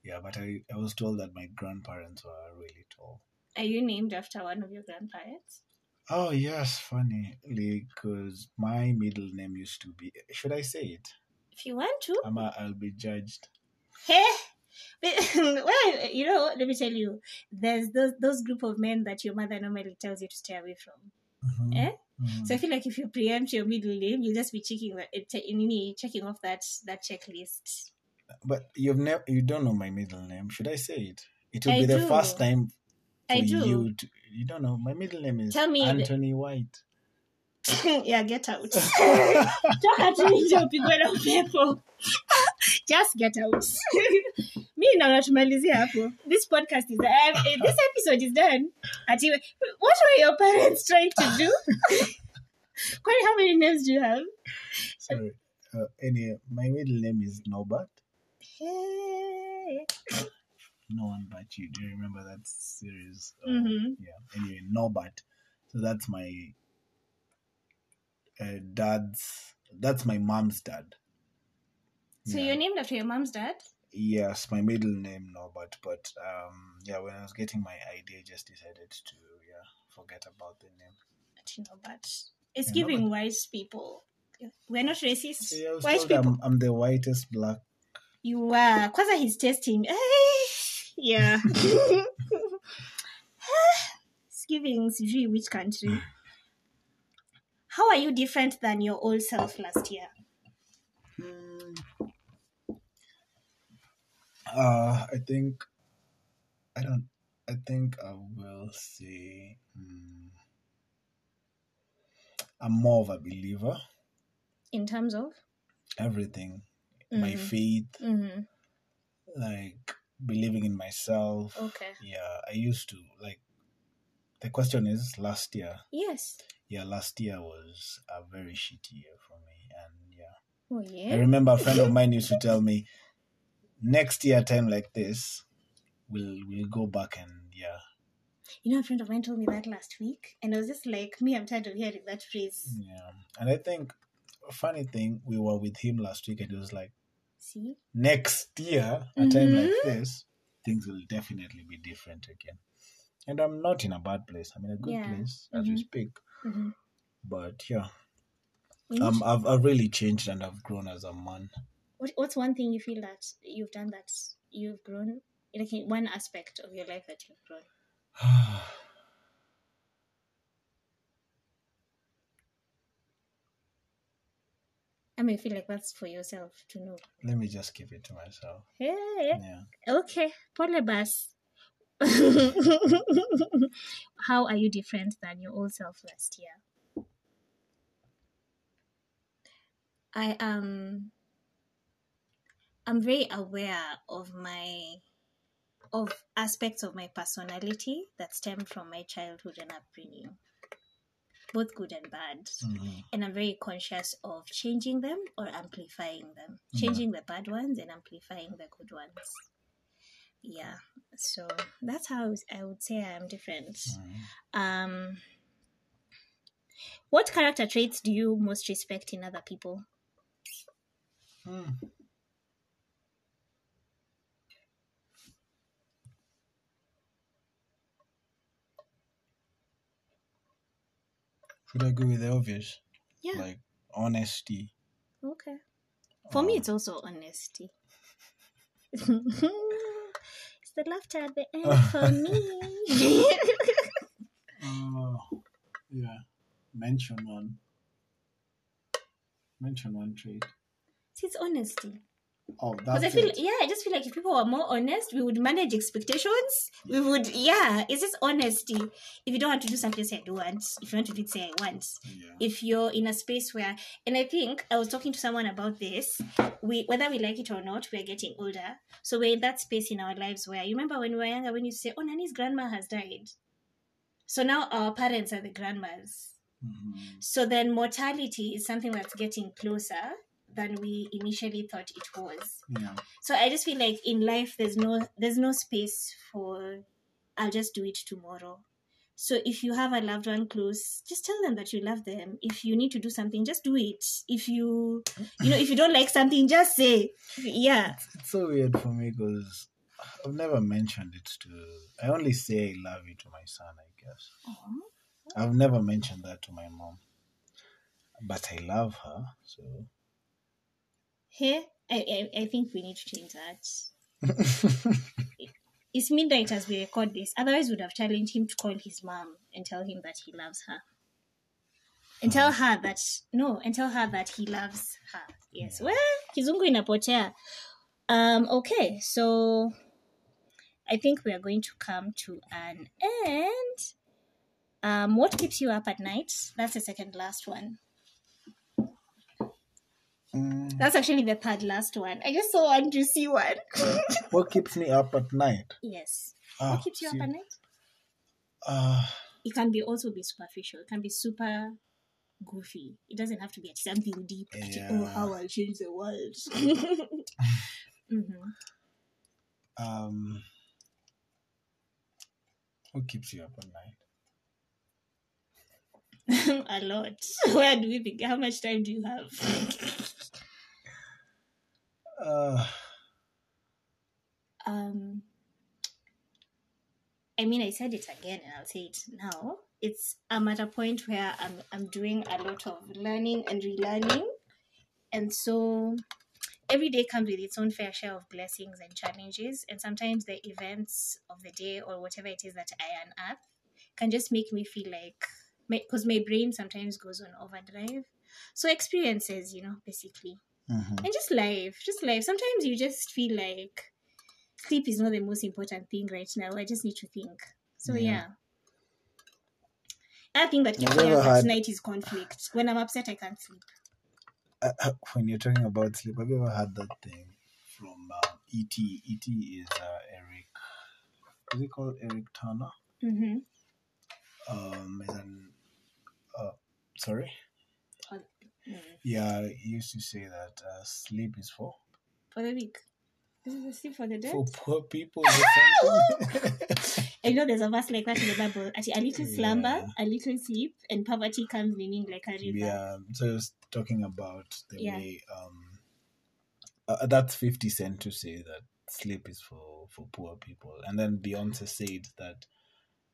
Yeah, but I, I was told that my grandparents were really tall. Are you named after one of your grandparents? Oh yes, funny because my middle name used to be. Should I say it? If you want to. Ama, I'll be judged. Hey, well, you know, let me tell you, there's those those group of men that your mother normally tells you to stay away from. Mhm. Eh? Mhm. So I feel like if you preempt your middle name, you'll just be checking that, eh, checking off that that checklist. But you've never, you don't know my middle name. Should I say it? It will I be the first time for I do. you. To, you don't know my middle name is Tell me the- Anthony White. yeah, get out. Toka tu nje upigwe na upepo. Just get out. Mi naona tumalizia hapo. This podcast is uh, this episode is done. Ati, what were your parents trying to do? Kwani, how many names do you have? Sorry. Uh, anyway, my middle name is Norbert. Hey. No one but you. Do you remember that series? Uh, Mhm. Yeah. Anyway, Norbert. So that's my uh, dad's. That's my mom's dad. So Yeah. you're named after your mom's dad? Yes, my middle name Norbert, but um, yeah, when I was getting my ID, I just decided to yeah forget about the name. But you know, but it's Yeah, giving Norbert. white people. We're not racist. Yeah, white people. I'm, I'm the whitest black. You are. Kwanza he's testing. Yeah. it's giving sijui which country. How are you different than your old self last year? Uh, I think I don't. I think I will say hmm, I'm more of a believer. In terms of? Everything, my Mhm. faith, Mm-hmm. like believing in myself. Okay. Yeah, I used to like. The question is, last year, Yes. yeah, last year was a very shitty year for me, and yeah. Oh, yeah. I remember a friend of mine used to tell me, next year time like this, we'll we'll go back and yeah. You know, a friend of mine told me that last week, and I was just like, me, I'm tired of hearing that phrase. Yeah. And I think funny thing, we were with him last week and it was like, See? next year, a time like Mhm. this, things will definitely be different again. And I'm not in a bad place. I'm in a good Yeah. place as we Mhm. speak. Mm-hmm. But yeah, um, I've, I've really changed and I've grown as a man. What, what's one thing you feel that you've done that you've grown? Like one aspect of your life that you've grown. I mean, I feel like that's for yourself to know. Let me just keep it to myself. Hey, Yeah. okay, pole bus. How are you different than your old self last year? I am. I'm very aware of my of aspects of my personality that stem from my childhood and upbringing, both good and bad. Mhm. And I'm very conscious of changing them or amplifying them, changing the bad ones and amplifying the good ones. Yeah, so that's how I would say I'm different. Mhm. Um, What character traits do you most respect in other people? Hmm. Should I go with the obvious? Yeah. Like honesty. Okay. For me, it's also honesty. it's the laughter at the end for me. uh, yeah. Mention one. Mention one trait. It's honesty. Oh, Because I feel, it. yeah, I just feel like if people were more honest, we would manage expectations. We would, yeah, it's just honesty. If you don't want to do something, say I don't want. If you want to do it, say I want. Yeah. If you're in a space where, and I think I was talking to someone about this, we whether we like it or not, we are getting older. So we're in that space in our lives where you remember when we were younger, when you say, "Oh, Nani's grandma has died," so now our parents are the grandmas. Mhm. So then mortality is something that's getting closer than we initially thought it was. Yeah. So I just feel like in life there's no there's no space for I'll just do it tomorrow. So if you have a loved one close, just tell them that you love them. If you need to do something, just do it. If you you know if you don't like something, just say yeah. It's so weird for me because I've never mentioned it to. I only say I love you to my son, I guess. I've never mentioned that to my mom. But I love her, so. Here, I, I I think we need to change that. It's midnight as we record this. Otherwise, we would have challenged him to call his mom and tell him that he loves her. And tell her that no, and tell her that he loves her. Yes. Well, kizungu inapotea. Um. Okay. So, I think we are going to come to an end. Um. What keeps you up at night? That's the second last one. Mm, That's actually the third last one. I just so want to see one. what keeps me up at night? yes. Ah, What keeps you see, up at night? Uh, it can be also be superficial. It can be super goofy. It doesn't have to be something deep. ati, Yeah. Oh, how I'll change the world. hmm um, what keeps you up at night? A lot. Where do we begin? How much time do you have? Uh, um, I mean, I said it again, and I'll say it now. It's I'm at a point where I'm I'm doing a lot of learning and relearning, and so every day comes with its own fair share of blessings and challenges. And sometimes the events of the day or whatever it is that I unearth can just make me feel like because my, brain sometimes goes on overdrive. So experiences, you know, basically mhm. and just life just life sometimes you just feel like sleep is not the most important thing right now i just need to think so Yeah. yeah, I think that keeps me you up ever at had- night is conflict. When I'm upset, I can't sleep. Uh, uh, when you're talking about sleep, have you ever had that thing from um, E.T.? E.T. is uh, Eric. Is it called Eric Turner? Mm-hmm. Um, is an, uh, sorry? Mm. Yeah, he used to say that uh, sleep is for For the weak. This is the sleep for the dead. for poor people. I know there's a verse like that in the Bible. Actually, a little slumber, Yeah. a little sleep, and poverty comes meaning like a river. yeah, so I was talking about the Yeah. way um, uh, that's Fifty Cent to say that sleep is for for poor people, and then Beyonce said that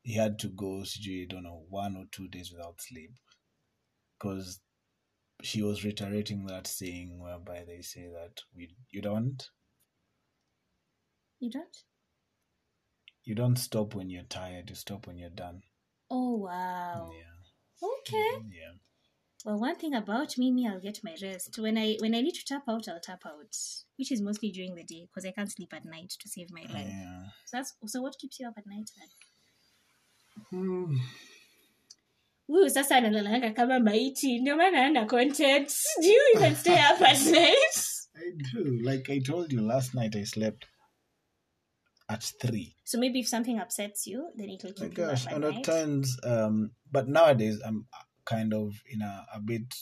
he had to go, I don't know, one or two days without sleep because she was reiterating that saying whereby they say that we you don't You don't? you don't stop when you're tired, you stop when you're done. Oh, wow. Yeah, Okay. yeah. Well, one thing about me, me, I'll get my rest. When I when I need to tap out, I'll tap out, which is mostly during the day because I can't sleep at night to save my life. yeah. So that's so. What keeps you up at night then? Hmm. Huyu sasa analalanga kama maiti, ndio maana ana content. Do you even stay up at night? I do. Like I told you last night, I slept at three. So maybe if something upsets you, then it will keep you gosh, up at and at times, um, but nowadays I'm kind of in a, a bit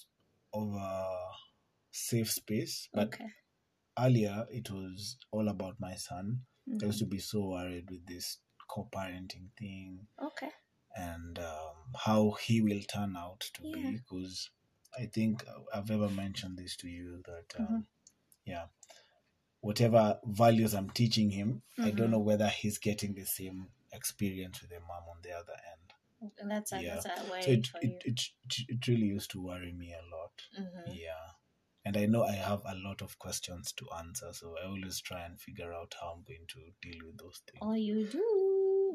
of a safe space. But okay. earlier, it was all about my son. I Mhm. used to be so worried with this co-parenting thing, Okay. And um, how he will turn out to be because I think I've ever mentioned this to you that um, Mhm. yeah whatever values I'm teaching him I Mhm. don't know whether he's getting the same experience with the mom on the other end And that's a, Yeah. that's a worry so it, it, it, it, really used to worry me a lot Mhm. yeah and I know I have a lot of questions to answer so I always try and figure out how I'm going to deal with those things Oh, you do.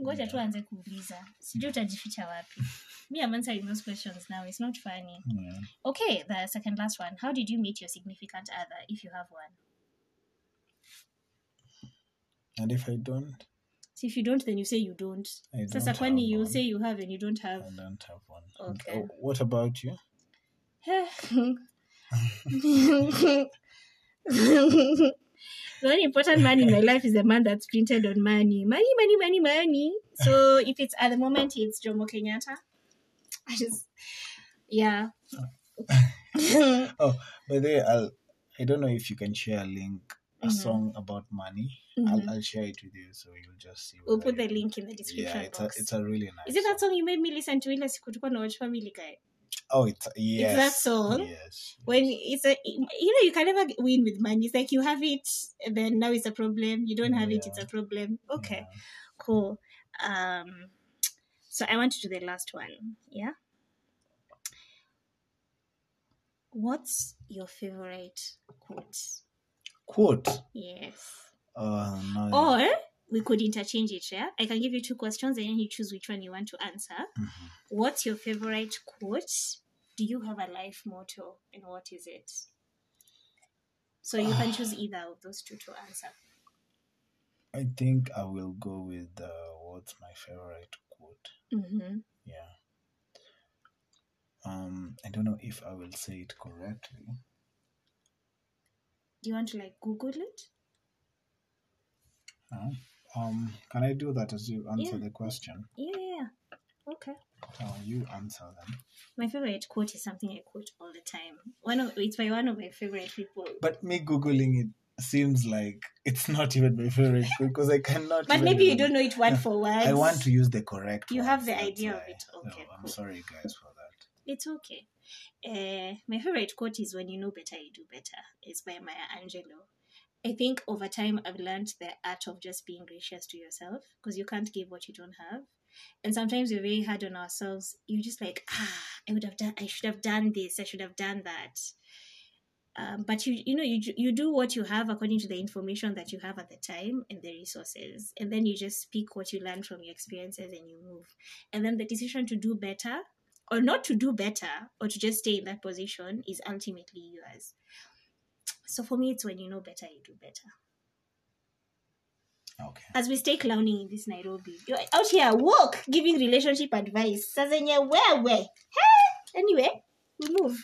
Ngoja tu tuanze kuuliza. Sijui utajificha wapi. Me, I'm answering those questions now. It's not funny. yeah. Okay, the second last one. How did you meet your significant other, if you have one? and if I don't So if you don't, then you say you don't. I Sasa kwani you say you have and you don't have. I don't have one. Okay. Oh, what about you? the only important man in my life is the man that's printed on money. Money, money, money, money. So if it's at the moment, it's Jomo Kenyatta. I just, yeah. Oh, by the way, I'll, I don't know if you can share a link, a Mhm. song about money. Mhm. I'll, I'll share it with you so you'll just see. We'll put the link in the description Yeah, it's a, it's a really nice. Is it that song. you made me listen to ile tulikuwa na watch Family Guy? Oh, it's yes. that song? Yes. When it's a, you know, you can never win with money. It's like you have it, then now it's a problem. You don't have it, it's a problem. Okay, Yeah. cool. Um, so I want to do the last one. Yeah. What's your favorite quote? Quote. Yes. Uh, no. Or we could interchange it. Yeah. I can give you two questions, and then you choose which one you want to answer. Mhm. What's your favorite quote? Do you have a life motto, and what is it? So you can choose either of those two to answer. I think I will go with uh, what's my favorite quote. Mm-hmm. Yeah. Um, I don't know if I will say it correctly. Do you want to like Google it? Uh, um, can I do that as you answer Yeah. the question? Yeah, yeah, yeah. Okay. So you answer them. My favorite quote is something I quote all the time. One of it's by one of my favorite people. But me googling it seems like it's not even my favorite because I cannot. But maybe you don't know it word for word. I want to use the correct. You ones, have the idea of it. Okay, I'm cool. sorry, guys, for that. It's okay. Uh, my favorite quote is "When you know better, you do better." It's by Maya Angelou. I think over time I've learned the art of just being gracious to yourself because you can't give what you don't have. And sometimes we're very hard on ourselves. You're just like, ah, I would have done, I should have done this, I should have done that. Um, but you, you know, you you do what you have according to the information that you have at the time and the resources, and then you just pick what you learn from your experiences and you move. And then the decision to do better or not to do better or to just stay in that position is ultimately yours. So for me, it's when you know better, you do better. Okay. As we stay clowning in this Nairobi, you're out here walk giving relationship advice. Sazenye where where? Hey! Anyway, we move.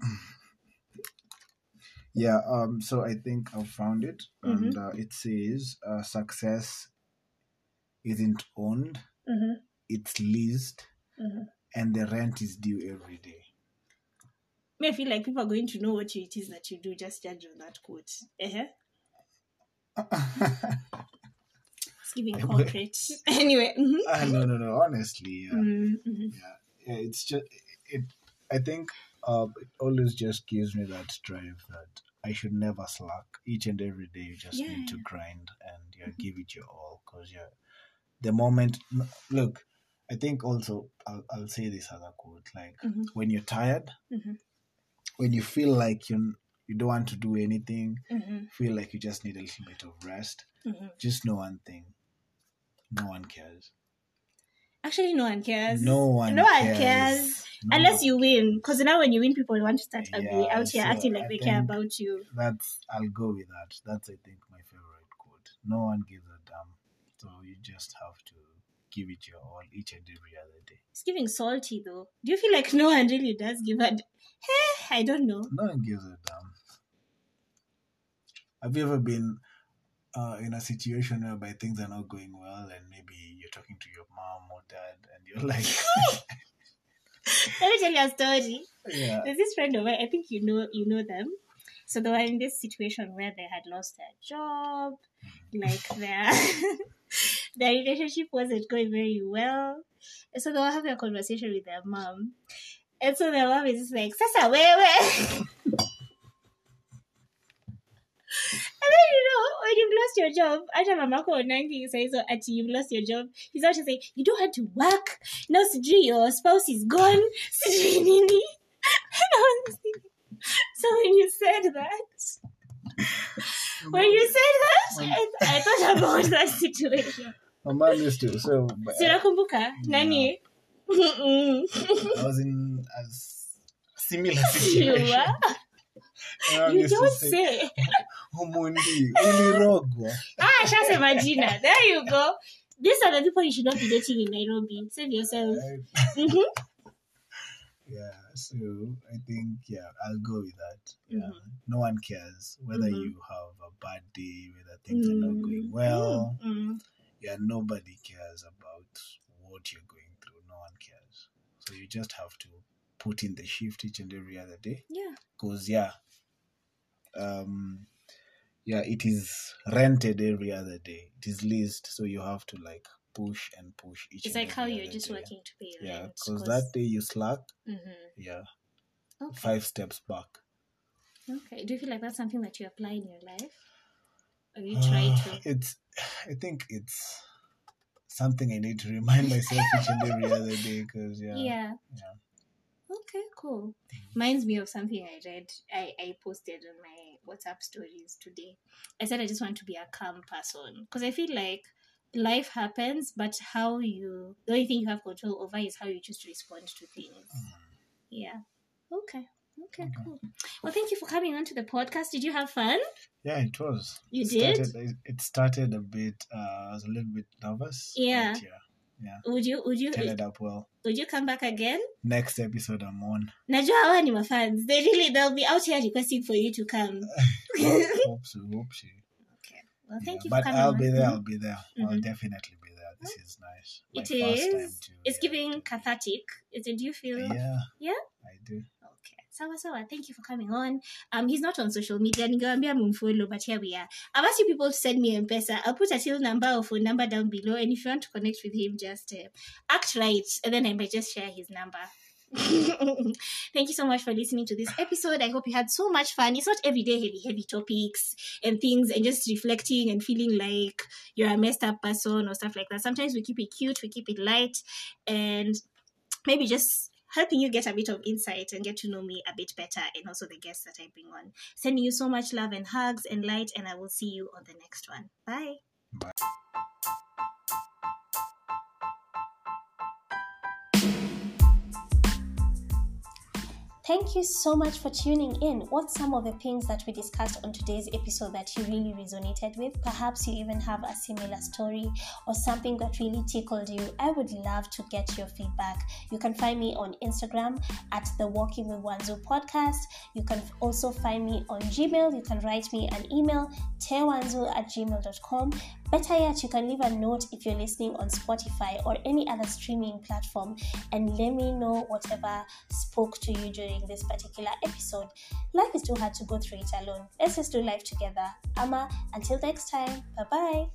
Yeah. Um. So I think I've found it, Mm-hmm. and uh, it says uh, success isn't owned; Mm-hmm. it's leased, Mhm. and the rent is due every day. Me, I feel like people are going to know what it is that you do. Just judge on that quote. Uh-huh. It's giving corporate. anyway. mhm. Ah, no, no, no. Honestly, yeah. Mhm, mhm. yeah, it's just it. I think uh, it always just gives me that drive that I should never slack. Each and every day, you just need to grind and yeah, give it your all. Cause yeah, the moment. Look, I think also I'll, I'll say this other quote: like Mhm. when you're tired, Mhm. When you feel like you you don't want to do anything, Mhm, feel like you just need a little bit of rest. mhm. Just know one thing: no one cares. Actually, no one cares. No one. No one cares. cares. No Unless one you win. Because now when you win, people want to start ugly Yeah, out here so acting like I they care about you. That's I'll go with that. That's I think my favorite quote. No one gives a damn, so you just have to give it your all each and every other day. It's giving salty though. Do you feel like no one really does give a. Hey, I don't know. No one gives a damn. Have you ever been uh, in a situation whereby things are not going well, and maybe you're talking to your mom or dad, and you're like, Let me tell you a story. yeah, There's this friend of mine, I think you know you know them. So they were in this situation where they had lost their job, like their their relationship wasn't going very well. And so they were having a conversation with their mom. And so their mom is like, Sasa, where, where? And then you know, when you've lost your job, hata mamako onangi says oh, so actually you've lost your job, he's out to say, you don't have to work. No, sijui your spouse is gone. Sijui nini. So when you said that, when you said that, I, I thought about that situation. My mom used to. So but, uh, Sinakumbuka, nani? I was in a similar situation. You don't say, say. Humundi, ulirogwa. Ah, shasema jina. There you go. These are the people you should not be dating in Nairobi. Save yourself. Right? Mhm. Yeah, so I think yeah, I'll go with that. Yeah, Mhm. no one cares whether Mhm. you have a bad day, whether things are not going well. Mm. Yeah, nobody cares about what you're going through. No one cares. So you just have to put in the shift each and every other day. Yeah. Cause yeah, um, yeah, it is rented every other day. It is leased, so you have to like push and push each. It's like how you're just day. working to pay Yeah, rent. because that day you slack, hmm yeah, Okay. five steps back. Okay. Do you feel like that's something that you apply in your life? Or you try Uh, to? It's, I think it's something I need to remind myself each and every other day because yeah, Yeah. yeah. Okay, cool. Reminds me of something I read. I, I posted on my WhatsApp stories today. I said I just want to be a calm person because I feel like life happens, but how you, the only thing you have control over is how you choose to respond to things. Yeah. Okay. Okay, Okay. cool. Well, thank you for coming on to the podcast. Did you have fun? Yeah, it was. You It did? Started, it started a bit. Uh, I was a little bit nervous. Yeah. But yeah, Would you would you ended up well. would you come back again? Next episode, I'm on. Najua hawa ni mafans. They really they'll be out here requesting for you to come. hope so. Hope so. Well, thank Yeah, you but for coming. I'll be there. I'll be there. I'll Mhm. definitely be there. This is nice. My It to- It's yeah, giving cathartic. Is it? Do you feel? Yeah. Yeah? I do. Okay. Sawa sawa. Thank you for coming on. Um, he's not on social media. Ningewambia mumfollow, but here we are. I've asked you people to send me M-Pesa. I'll put a till number or phone number down below, and if you want to connect with him, just uh, act right, and then I might just share his number. Thank you so much for listening to this episode. I hope you had so much fun. It's not everyday heavy, heavy topics and things, and just reflecting and feeling like you're a messed up person or stuff like that. Sometimes we keep it cute, we keep it light, and maybe just helping you get a bit of insight and get to know me a bit better and also the guests that I bring on. Sending you so much love and hugs and light, and I will see you on the next one. Bye. Thank you so much for tuning in. What's some of the things that we discussed on today's episode that you really resonated with? Perhaps you even have a similar story or something that really tickled you. I would love to get your feedback. You can find me on Instagram at the Walking with Wanzu podcast. You can also find me on Gmail. You can write me an email, tewanzu at gmail.com. Better yet, you can leave a note if you're listening on Spotify or any other streaming platform and let me know whatever spoke to you during this particular episode. Life is too hard to go through it alone. Let's just do life together. Amma, until next time, bye bye.